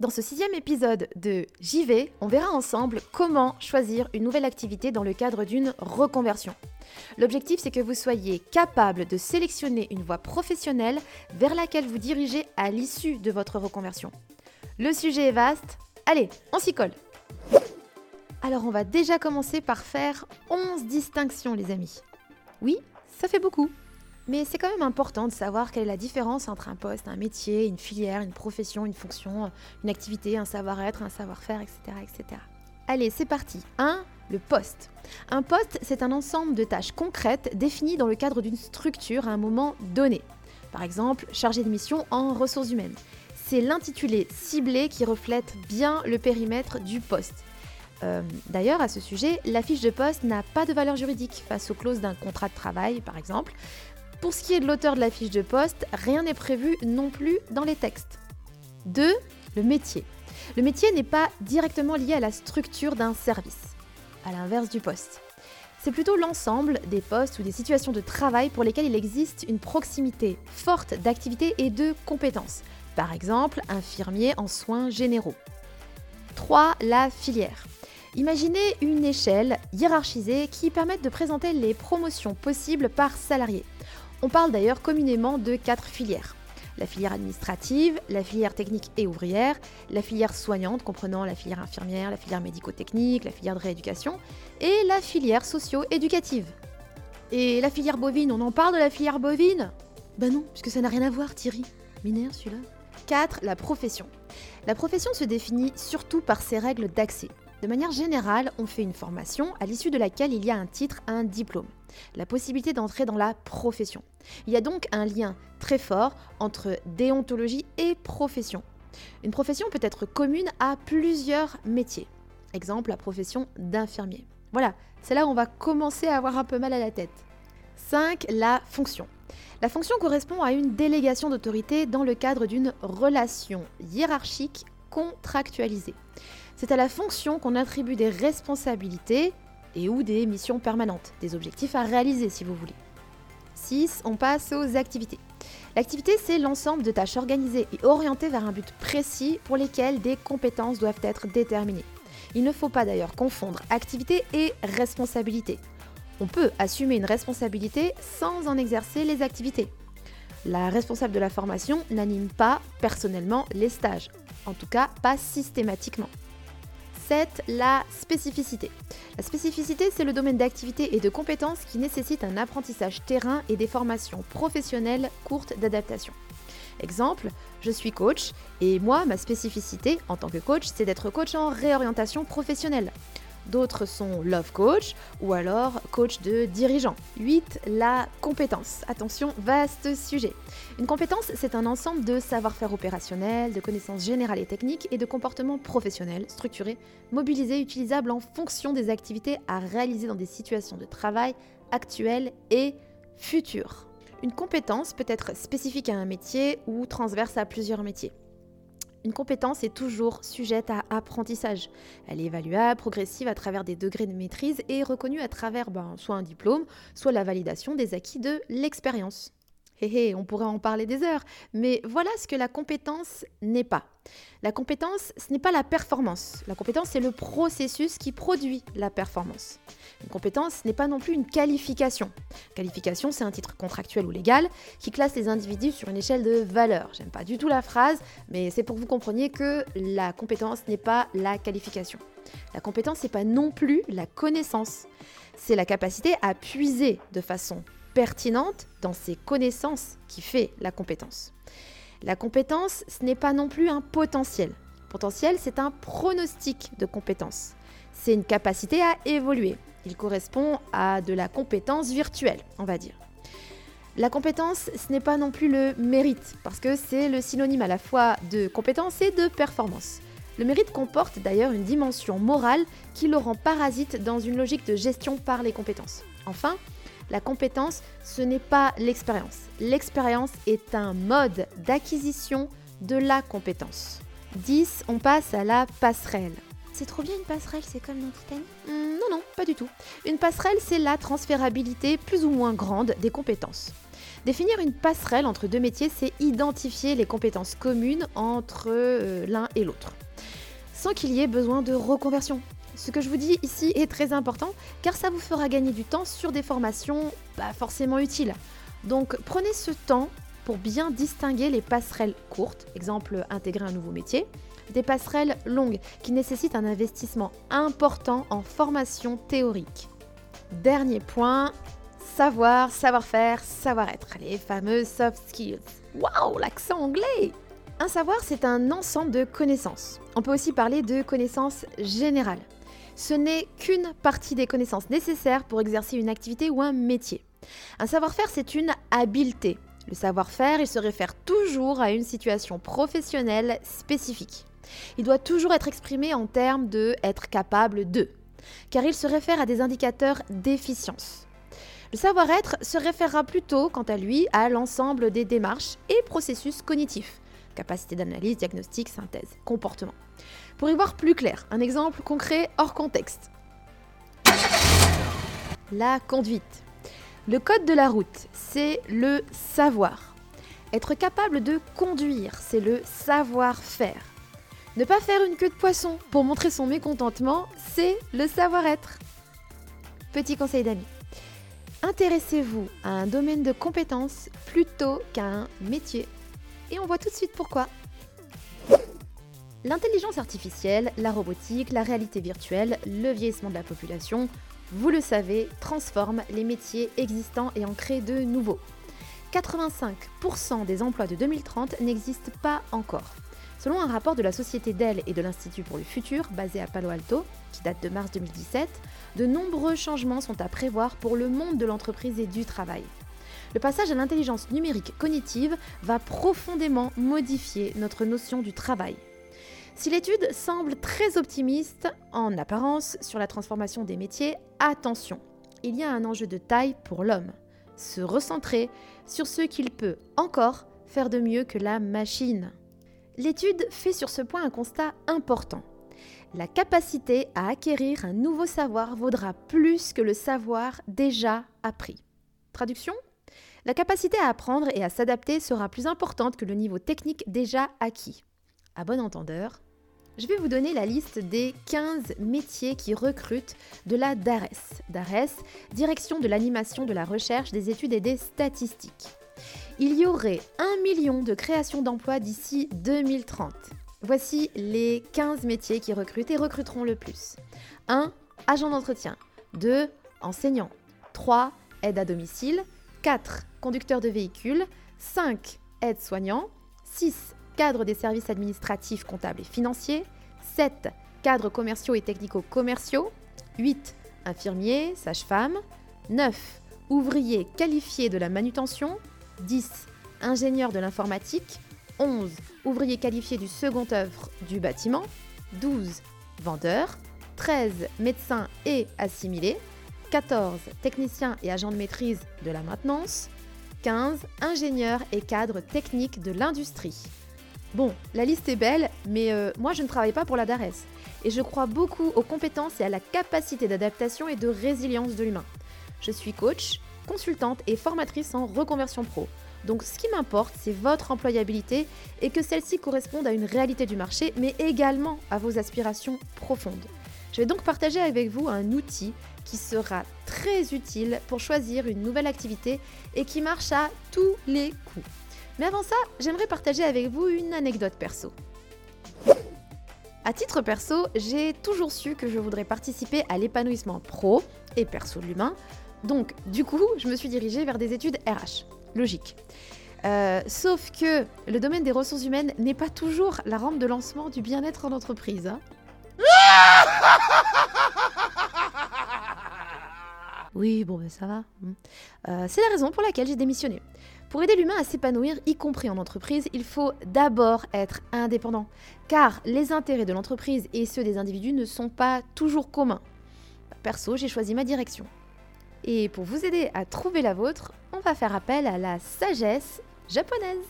Dans ce sixième épisode de J'y vais, on verra ensemble comment choisir une nouvelle activité dans le cadre d'une reconversion. L'objectif, c'est que vous soyez capable de sélectionner une voie professionnelle vers laquelle vous dirigez à l'issue de votre reconversion. Le sujet est vaste, allez, on s'y colle Alors on va déjà commencer par faire 11 distinctions les amis. Oui, ça fait beaucoup. Mais c'est quand même important de savoir quelle est la différence entre un poste, un métier, une filière, une profession, une fonction, une activité, un savoir-être, un savoir-faire, etc., etc. Allez, c'est parti. 1. Le poste. Un poste, c'est un ensemble de tâches concrètes définies dans le cadre d'une structure à un moment donné. Par exemple, chargé de mission en ressources humaines. C'est l'intitulé ciblé qui reflète bien le périmètre du poste. Euh, d'ailleurs, à ce sujet, la fiche de poste n'a pas de valeur juridique face aux clauses d'un contrat de travail, par exemple. Pour ce qui est de l'auteur de la fiche de poste, rien n'est prévu non plus dans les textes. 2. Le métier. Le métier n'est pas directement lié à la structure d'un service, à l'inverse du poste. C'est plutôt l'ensemble des postes ou des situations de travail pour lesquelles il existe une proximité forte d'activité et de compétences. Par exemple, infirmier en soins généraux. 3. La filière. Imaginez une échelle hiérarchisée qui permette de présenter les promotions possibles par salarié. On parle d'ailleurs communément de quatre filières. La filière administrative, la filière technique et ouvrière, la filière soignante comprenant la filière infirmière, la filière médico-technique, la filière de rééducation et la filière socio-éducative. Et la filière bovine, on en parle de la filière bovine? Ben non, puisque ça n'a rien à voir Thierry. Mineur celui-là. 4. La profession. La profession se définit surtout par ses règles d'accès. De manière générale, on fait une formation à l'issue de laquelle il y a un titre, un diplôme, la possibilité d'entrer dans la profession. Il y a donc un lien très fort entre déontologie et profession. Une profession peut être commune à plusieurs métiers. Exemple, la profession d'infirmier. Voilà, c'est là où on va commencer à avoir un peu mal à la tête. 5. La fonction. La fonction correspond à une délégation d'autorité dans le cadre d'une relation hiérarchique contractualisée. C'est à la fonction qu'on attribue des responsabilités et ou des missions permanentes, des objectifs à réaliser si vous voulez. 6. On passe aux activités. L'activité, c'est l'ensemble de tâches organisées et orientées vers un but précis pour lesquelles des compétences doivent être déterminées. Il ne faut pas d'ailleurs confondre activité et responsabilité. On peut assumer une responsabilité sans en exercer les activités. La responsable de la formation n'anime pas personnellement les stages, en tout cas pas systématiquement. 7. La spécificité. La spécificité, c'est le domaine d'activité et de compétences qui nécessite un apprentissage terrain et des formations professionnelles courtes d'adaptation. Exemple, je suis coach et moi, ma spécificité en tant que coach, c'est d'être coach en réorientation professionnelle. D'autres sont love coach ou alors coach de dirigeant. 8. La compétence. Attention, vaste sujet. Une compétence, c'est un ensemble de savoir-faire opérationnel, de connaissances générales et techniques et de comportements professionnels, structurés, mobilisés, utilisables en fonction des activités à réaliser dans des situations de travail actuelles et futures. Une compétence peut être spécifique à un métier ou transverse à plusieurs métiers. Une compétence est toujours sujette à apprentissage. Elle est évaluable, progressive à travers des degrés de maîtrise et reconnue à travers ben, soit un diplôme, soit la validation des acquis de l'expérience. On pourrait en parler des heures, mais voilà ce que la compétence n'est pas. La compétence, ce n'est pas la performance. La compétence, c'est le processus qui produit la performance. Une compétence n'est pas non plus une qualification. Qualification, c'est un titre contractuel ou légal qui classe les individus sur une échelle de valeur. J'aime pas du tout la phrase, mais c'est pour que vous compreniez que la compétence n'est pas la qualification. La compétence, n'est pas non plus la connaissance. C'est la capacité à puiser de façon pertinente dans ses connaissances qui fait la compétence. La compétence, ce n'est pas non plus un potentiel. Potentiel, c'est un pronostic de compétence. C'est une capacité à évoluer. Il correspond à de la compétence virtuelle, on va dire. La compétence, ce n'est pas non plus le mérite, parce que c'est le synonyme à la fois de compétence et de performance. Le mérite comporte d'ailleurs une dimension morale qui le rend parasite dans une logique de gestion par les compétences. Enfin, la compétence, ce n'est pas l'expérience. L'expérience est un mode d'acquisition de la compétence. 10. On passe à la passerelle. C'est trop bien une passerelle, c'est comme dans Titanic? Hmm, Non, non, pas du tout. Une passerelle, c'est la transférabilité plus ou moins grande des compétences. Définir une passerelle entre deux métiers, c'est identifier les compétences communes entre euh, l'un et l'autre, sans qu'il y ait besoin de reconversion. Ce que je vous dis ici est très important car ça vous fera gagner du temps sur des formations pas forcément utiles. Donc prenez ce temps pour bien distinguer les passerelles courtes, exemple intégrer un nouveau métier, des passerelles longues qui nécessitent un investissement important en formation théorique. Dernier point, savoir, savoir-faire, savoir-être, les fameux soft skills. Waouh, l'accent anglais Un savoir, c'est un ensemble de connaissances. On peut aussi parler de connaissances générales. Ce n'est qu'une partie des connaissances nécessaires pour exercer une activité ou un métier. Un savoir-faire, c'est une habileté. Le savoir-faire, il se réfère toujours à une situation professionnelle spécifique. Il doit toujours être exprimé en termes de être capable de, car il se réfère à des indicateurs d'efficience. Le savoir-être se référera plutôt, quant à lui, à l'ensemble des démarches et processus cognitifs, capacité d'analyse, diagnostic, synthèse, comportement. Pour y voir plus clair, un exemple concret hors contexte. La conduite. Le code de la route, c'est le savoir. Être capable de conduire, c'est le savoir-faire. Ne pas faire une queue de poisson pour montrer son mécontentement, c'est le savoir-être. Petit conseil d'amis. Intéressez-vous à un domaine de compétences plutôt qu'à un métier. Et on voit tout de suite pourquoi. L'intelligence artificielle, la robotique, la réalité virtuelle, le vieillissement de la population, vous le savez, transforment les métiers existants et en créent de nouveaux. 85% des emplois de 2030 n'existent pas encore. Selon un rapport de la société Dell et de l'Institut pour le futur, basé à Palo Alto, qui date de mars 2017, de nombreux changements sont à prévoir pour le monde de l'entreprise et du travail. Le passage à l'intelligence numérique cognitive va profondément modifier notre notion du travail. Si l'étude semble très optimiste en apparence sur la transformation des métiers, attention, il y a un enjeu de taille pour l'homme. Se recentrer sur ce qu'il peut encore faire de mieux que la machine. L'étude fait sur ce point un constat important. La capacité à acquérir un nouveau savoir vaudra plus que le savoir déjà appris. Traduction? La capacité à apprendre et à s'adapter sera plus importante que le niveau technique déjà acquis. À bon entendeur, je vais vous donner la liste des 15 métiers qui recrutent de la DARES. DARES, Direction de l'animation de la recherche, des études et des statistiques il y aurait un million de créations d'emplois d'ici 2030. Voici les 15 métiers qui recrutent et recruteront le plus. 1. Agent d'entretien. 2. Enseignant. 3. Aide à domicile. 4. Conducteur de véhicule. 5. Aide soignant. 6. Cadre des services administratifs, comptables et financiers. 7. Cadres commerciaux et technico-commerciaux. 8. Infirmier, sage-femme. 9. Ouvrier qualifié de la manutention. 10. Ingénieur de l'informatique. 11. Ouvrier qualifié du second œuvre du bâtiment. 12. Vendeur. 13. Médecin et assimilé. 14. Technicien et agent de maîtrise de la maintenance. 15. Ingénieur et cadre technique de l'industrie. Bon, la liste est belle, mais euh, moi je ne travaille pas pour la DARES. Et je crois beaucoup aux compétences et à la capacité d'adaptation et de résilience de l'humain. Je suis coach, consultante et formatrice en reconversion pro. Donc ce qui m'importe, c'est votre employabilité et que celle-ci corresponde à une réalité du marché, mais également à vos aspirations profondes. Je vais donc partager avec vous un outil qui sera très utile pour choisir une nouvelle activité et qui marche à tous les coups. Mais avant ça, j'aimerais partager avec vous une anecdote perso. À titre perso, j'ai toujours su que je voudrais participer à l'épanouissement pro et perso de l'humain donc, du coup, je me suis dirigée vers des études RH. Logique. Euh, sauf que le domaine des ressources humaines n'est pas toujours la rampe de lancement du bien-être en entreprise. Hein. Oui, bon, ben ça va. Hmm. Euh, c'est la raison pour laquelle j'ai démissionné. Pour aider l'humain à s'épanouir, y compris en entreprise, il faut d'abord être indépendant, car les intérêts de l'entreprise et ceux des individus ne sont pas toujours communs. Perso, j'ai choisi ma direction. Et pour vous aider à trouver la vôtre, on va faire appel à la sagesse japonaise.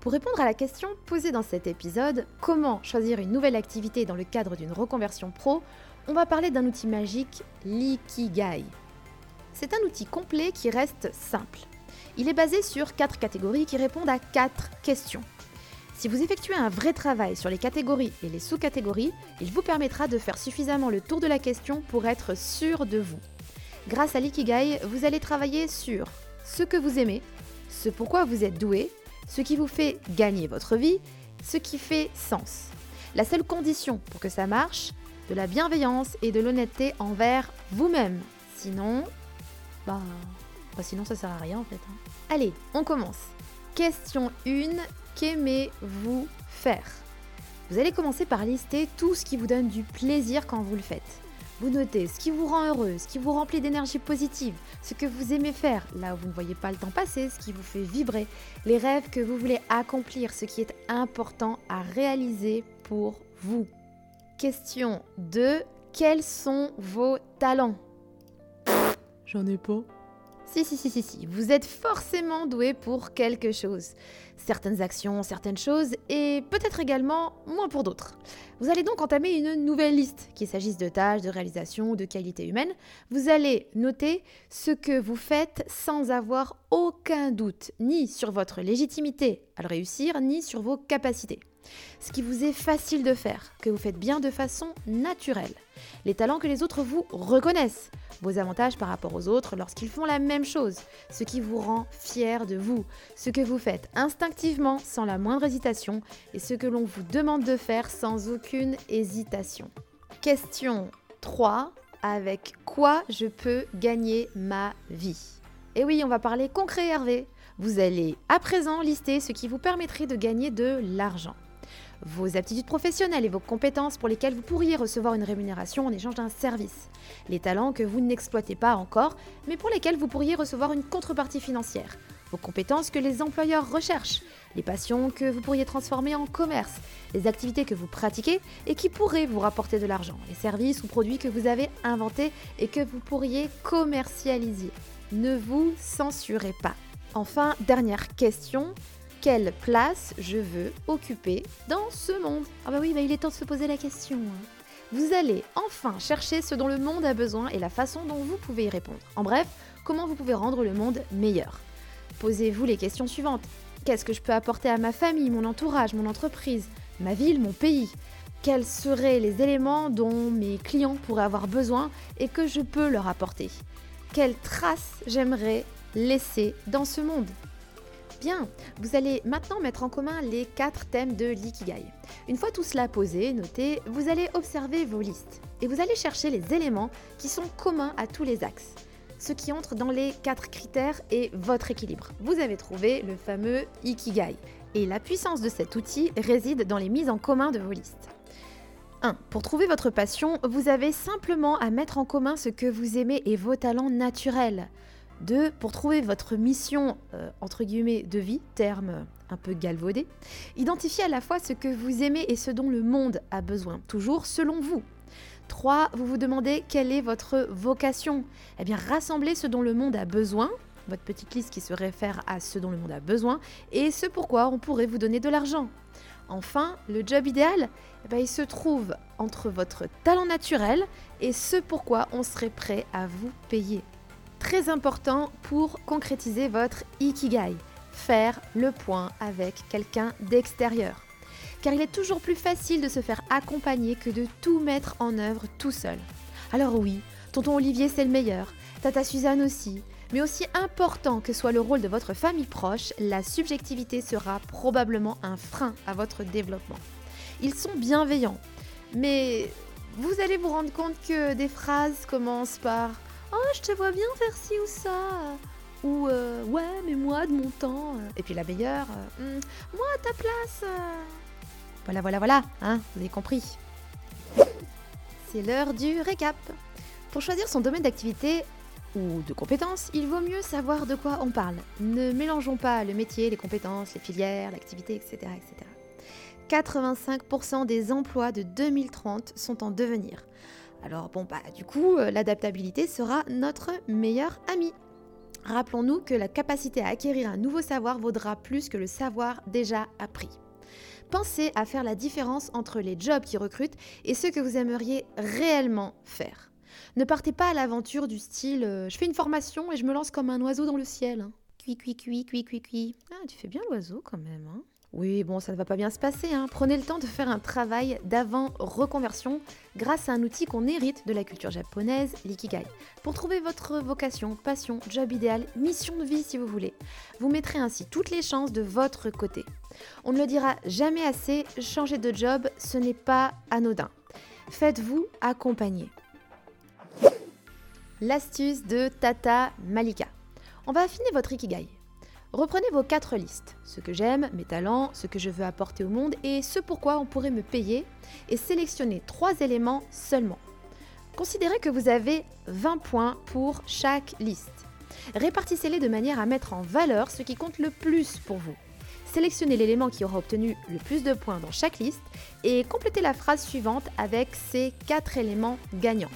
Pour répondre à la question posée dans cet épisode, comment choisir une nouvelle activité dans le cadre d'une reconversion pro, on va parler d'un outil magique, l'ikigai. C'est un outil complet qui reste simple. Il est basé sur quatre catégories qui répondent à quatre questions. Si vous effectuez un vrai travail sur les catégories et les sous-catégories, il vous permettra de faire suffisamment le tour de la question pour être sûr de vous. Grâce à l'ikigai, vous allez travailler sur ce que vous aimez, ce pourquoi vous êtes doué, ce qui vous fait gagner votre vie, ce qui fait sens. La seule condition pour que ça marche, de la bienveillance et de l'honnêteté envers vous-même. Sinon, bah, bah, sinon ça sert à rien en fait. Hein. Allez, on commence. Question 1, qu'aimez-vous faire? Vous allez commencer par lister tout ce qui vous donne du plaisir quand vous le faites. Vous notez ce qui vous rend heureux, ce qui vous remplit d'énergie positive, ce que vous aimez faire, là où vous ne voyez pas le temps passer, ce qui vous fait vibrer, les rêves que vous voulez accomplir, ce qui est important à réaliser pour vous. Question 2. Quels sont vos talents? J'en ai pas. Si, si, si, si, si, vous êtes forcément doué pour quelque chose. Certaines actions, certaines choses, et peut-être également moins pour d'autres. Vous allez donc entamer une nouvelle liste, qu'il s'agisse de tâches, de réalisations ou de qualités humaines. Vous allez noter ce que vous faites sans avoir aucun doute, ni sur votre légitimité à le réussir, ni sur vos capacités ce qui vous est facile de faire, que vous faites bien de façon naturelle, les talents que les autres vous reconnaissent, vos avantages par rapport aux autres lorsqu'ils font la même chose, ce qui vous rend fier de vous, ce que vous faites instinctivement sans la moindre hésitation. Et ce que l'on vous demande de faire sans aucune hésitation. Question 3. Avec quoi je peux gagner ma vie? Et oui, on va parler concret Hervé. Vous allez à présent lister ce qui vous permettrait de gagner de l'argent vos aptitudes professionnelles et vos compétences pour lesquelles vous pourriez recevoir une rémunération en échange d'un service, les talents que vous n'exploitez pas encore, mais pour lesquels vous pourriez recevoir une contrepartie financière, vos compétences que les employeurs recherchent, les passions que vous pourriez transformer en commerce, les activités que vous pratiquez et qui pourraient vous rapporter de l'argent, les services ou produits que vous avez inventés et que vous pourriez commercialiser. Ne vous censurez pas. Enfin, dernière question, quelle place je veux occuper dans ce monde Ah bah oui, bah il est temps de se poser la question. Hein. Vous allez enfin chercher ce dont le monde a besoin et la façon dont vous pouvez y répondre. En bref, comment vous pouvez rendre le monde meilleur? Posez-vous les questions suivantes. Qu'est-ce que je peux apporter à ma famille, mon entourage, mon entreprise, ma ville, mon pays? Quels seraient les éléments dont mes clients pourraient avoir besoin et que je peux leur apporter? Quelles traces j'aimerais laisser dans ce monde? Bien, vous allez maintenant mettre en commun les quatre thèmes de l'ikigai. Une fois tout cela posé, noté, vous allez observer vos listes et vous allez chercher les éléments qui sont communs à tous les axes. Ce qui entre dans les quatre critères est votre équilibre. Vous avez trouvé le fameux ikigai. Et la puissance de cet outil réside dans les mises en commun de vos listes. 1. Pour trouver votre passion, vous avez simplement à mettre en commun ce que vous aimez et vos talents naturels. 2. Pour trouver votre mission, euh, entre guillemets, de vie, terme un peu galvaudé, identifiez à la fois ce que vous aimez et ce dont le monde a besoin, toujours selon vous. 3. Vous vous demandez quelle est votre vocation Eh bien, rassemblez ce dont le monde a besoin, votre petite liste qui se réfère à ce dont le monde a besoin, et ce pourquoi on pourrait vous donner de l'argent. Enfin, le job idéal, eh bien, il se trouve entre votre talent naturel et ce pourquoi on serait prêt à vous payer très important pour concrétiser votre ikigai, faire le point avec quelqu'un d'extérieur. Car il est toujours plus facile de se faire accompagner que de tout mettre en œuvre tout seul. Alors oui, tonton Olivier c'est le meilleur, tata Suzanne aussi, mais aussi important que soit le rôle de votre famille proche, la subjectivité sera probablement un frein à votre développement. Ils sont bienveillants, mais vous allez vous rendre compte que des phrases commencent par Oh, je te vois bien faire ci ou ça. Ou euh, ouais, mais moi de mon temps. Euh. Et puis la meilleure, euh, hmm, moi à ta place. Voilà, voilà, voilà, hein, vous avez compris. C'est l'heure du récap. Pour choisir son domaine d'activité ou de compétences, il vaut mieux savoir de quoi on parle. Ne mélangeons pas le métier, les compétences, les filières, l'activité, etc., etc. 85% des emplois de 2030 sont en devenir. Alors bon, bah du coup, euh, l'adaptabilité sera notre meilleur ami. Rappelons-nous que la capacité à acquérir un nouveau savoir vaudra plus que le savoir déjà appris. Pensez à faire la différence entre les jobs qui recrutent et ceux que vous aimeriez réellement faire. Ne partez pas à l'aventure du style euh, je fais une formation et je me lance comme un oiseau dans le ciel. Hein. Cui, cui, cui, cui, cui, cui. Ah, tu fais bien l'oiseau quand même, hein oui, bon, ça ne va pas bien se passer. Hein. Prenez le temps de faire un travail d'avant-reconversion grâce à un outil qu'on hérite de la culture japonaise, l'ikigai, pour trouver votre vocation, passion, job idéal, mission de vie si vous voulez. Vous mettrez ainsi toutes les chances de votre côté. On ne le dira jamais assez, changer de job, ce n'est pas anodin. Faites-vous accompagner. L'astuce de Tata Malika. On va affiner votre ikigai. Reprenez vos quatre listes, ce que j'aime, mes talents, ce que je veux apporter au monde et ce pourquoi on pourrait me payer, et sélectionnez trois éléments seulement. Considérez que vous avez 20 points pour chaque liste. Répartissez-les de manière à mettre en valeur ce qui compte le plus pour vous. Sélectionnez l'élément qui aura obtenu le plus de points dans chaque liste et complétez la phrase suivante avec ces quatre éléments gagnants.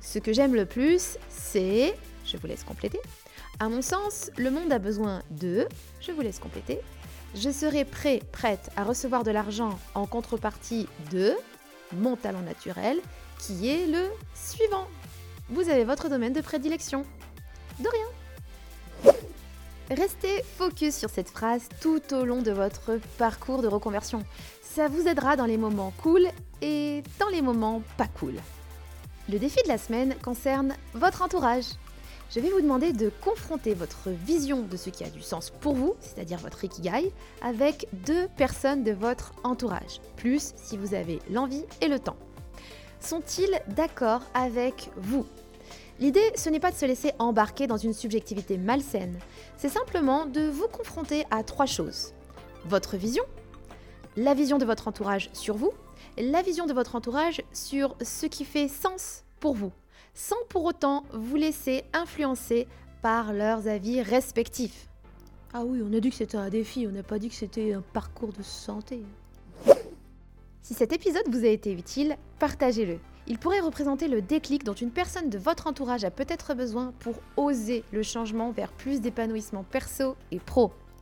Ce que j'aime le plus, c'est... Je vous laisse compléter. À mon sens, le monde a besoin de, je vous laisse compléter, je serai prêt, prête à recevoir de l'argent en contrepartie de mon talent naturel, qui est le suivant. Vous avez votre domaine de prédilection. De rien. Restez focus sur cette phrase tout au long de votre parcours de reconversion. Ça vous aidera dans les moments cool et dans les moments pas cool. Le défi de la semaine concerne votre entourage je vais vous demander de confronter votre vision de ce qui a du sens pour vous, c'est-à-dire votre ikigai, avec deux personnes de votre entourage, plus si vous avez l'envie et le temps. Sont-ils d'accord avec vous? L'idée, ce n'est pas de se laisser embarquer dans une subjectivité malsaine, c'est simplement de vous confronter à trois choses. Votre vision, la vision de votre entourage sur vous, la vision de votre entourage sur ce qui fait sens pour vous sans pour autant vous laisser influencer par leurs avis respectifs. Ah oui, on a dit que c'était un défi, on n'a pas dit que c'était un parcours de santé. Si cet épisode vous a été utile, partagez-le. Il pourrait représenter le déclic dont une personne de votre entourage a peut-être besoin pour oser le changement vers plus d'épanouissement perso et pro.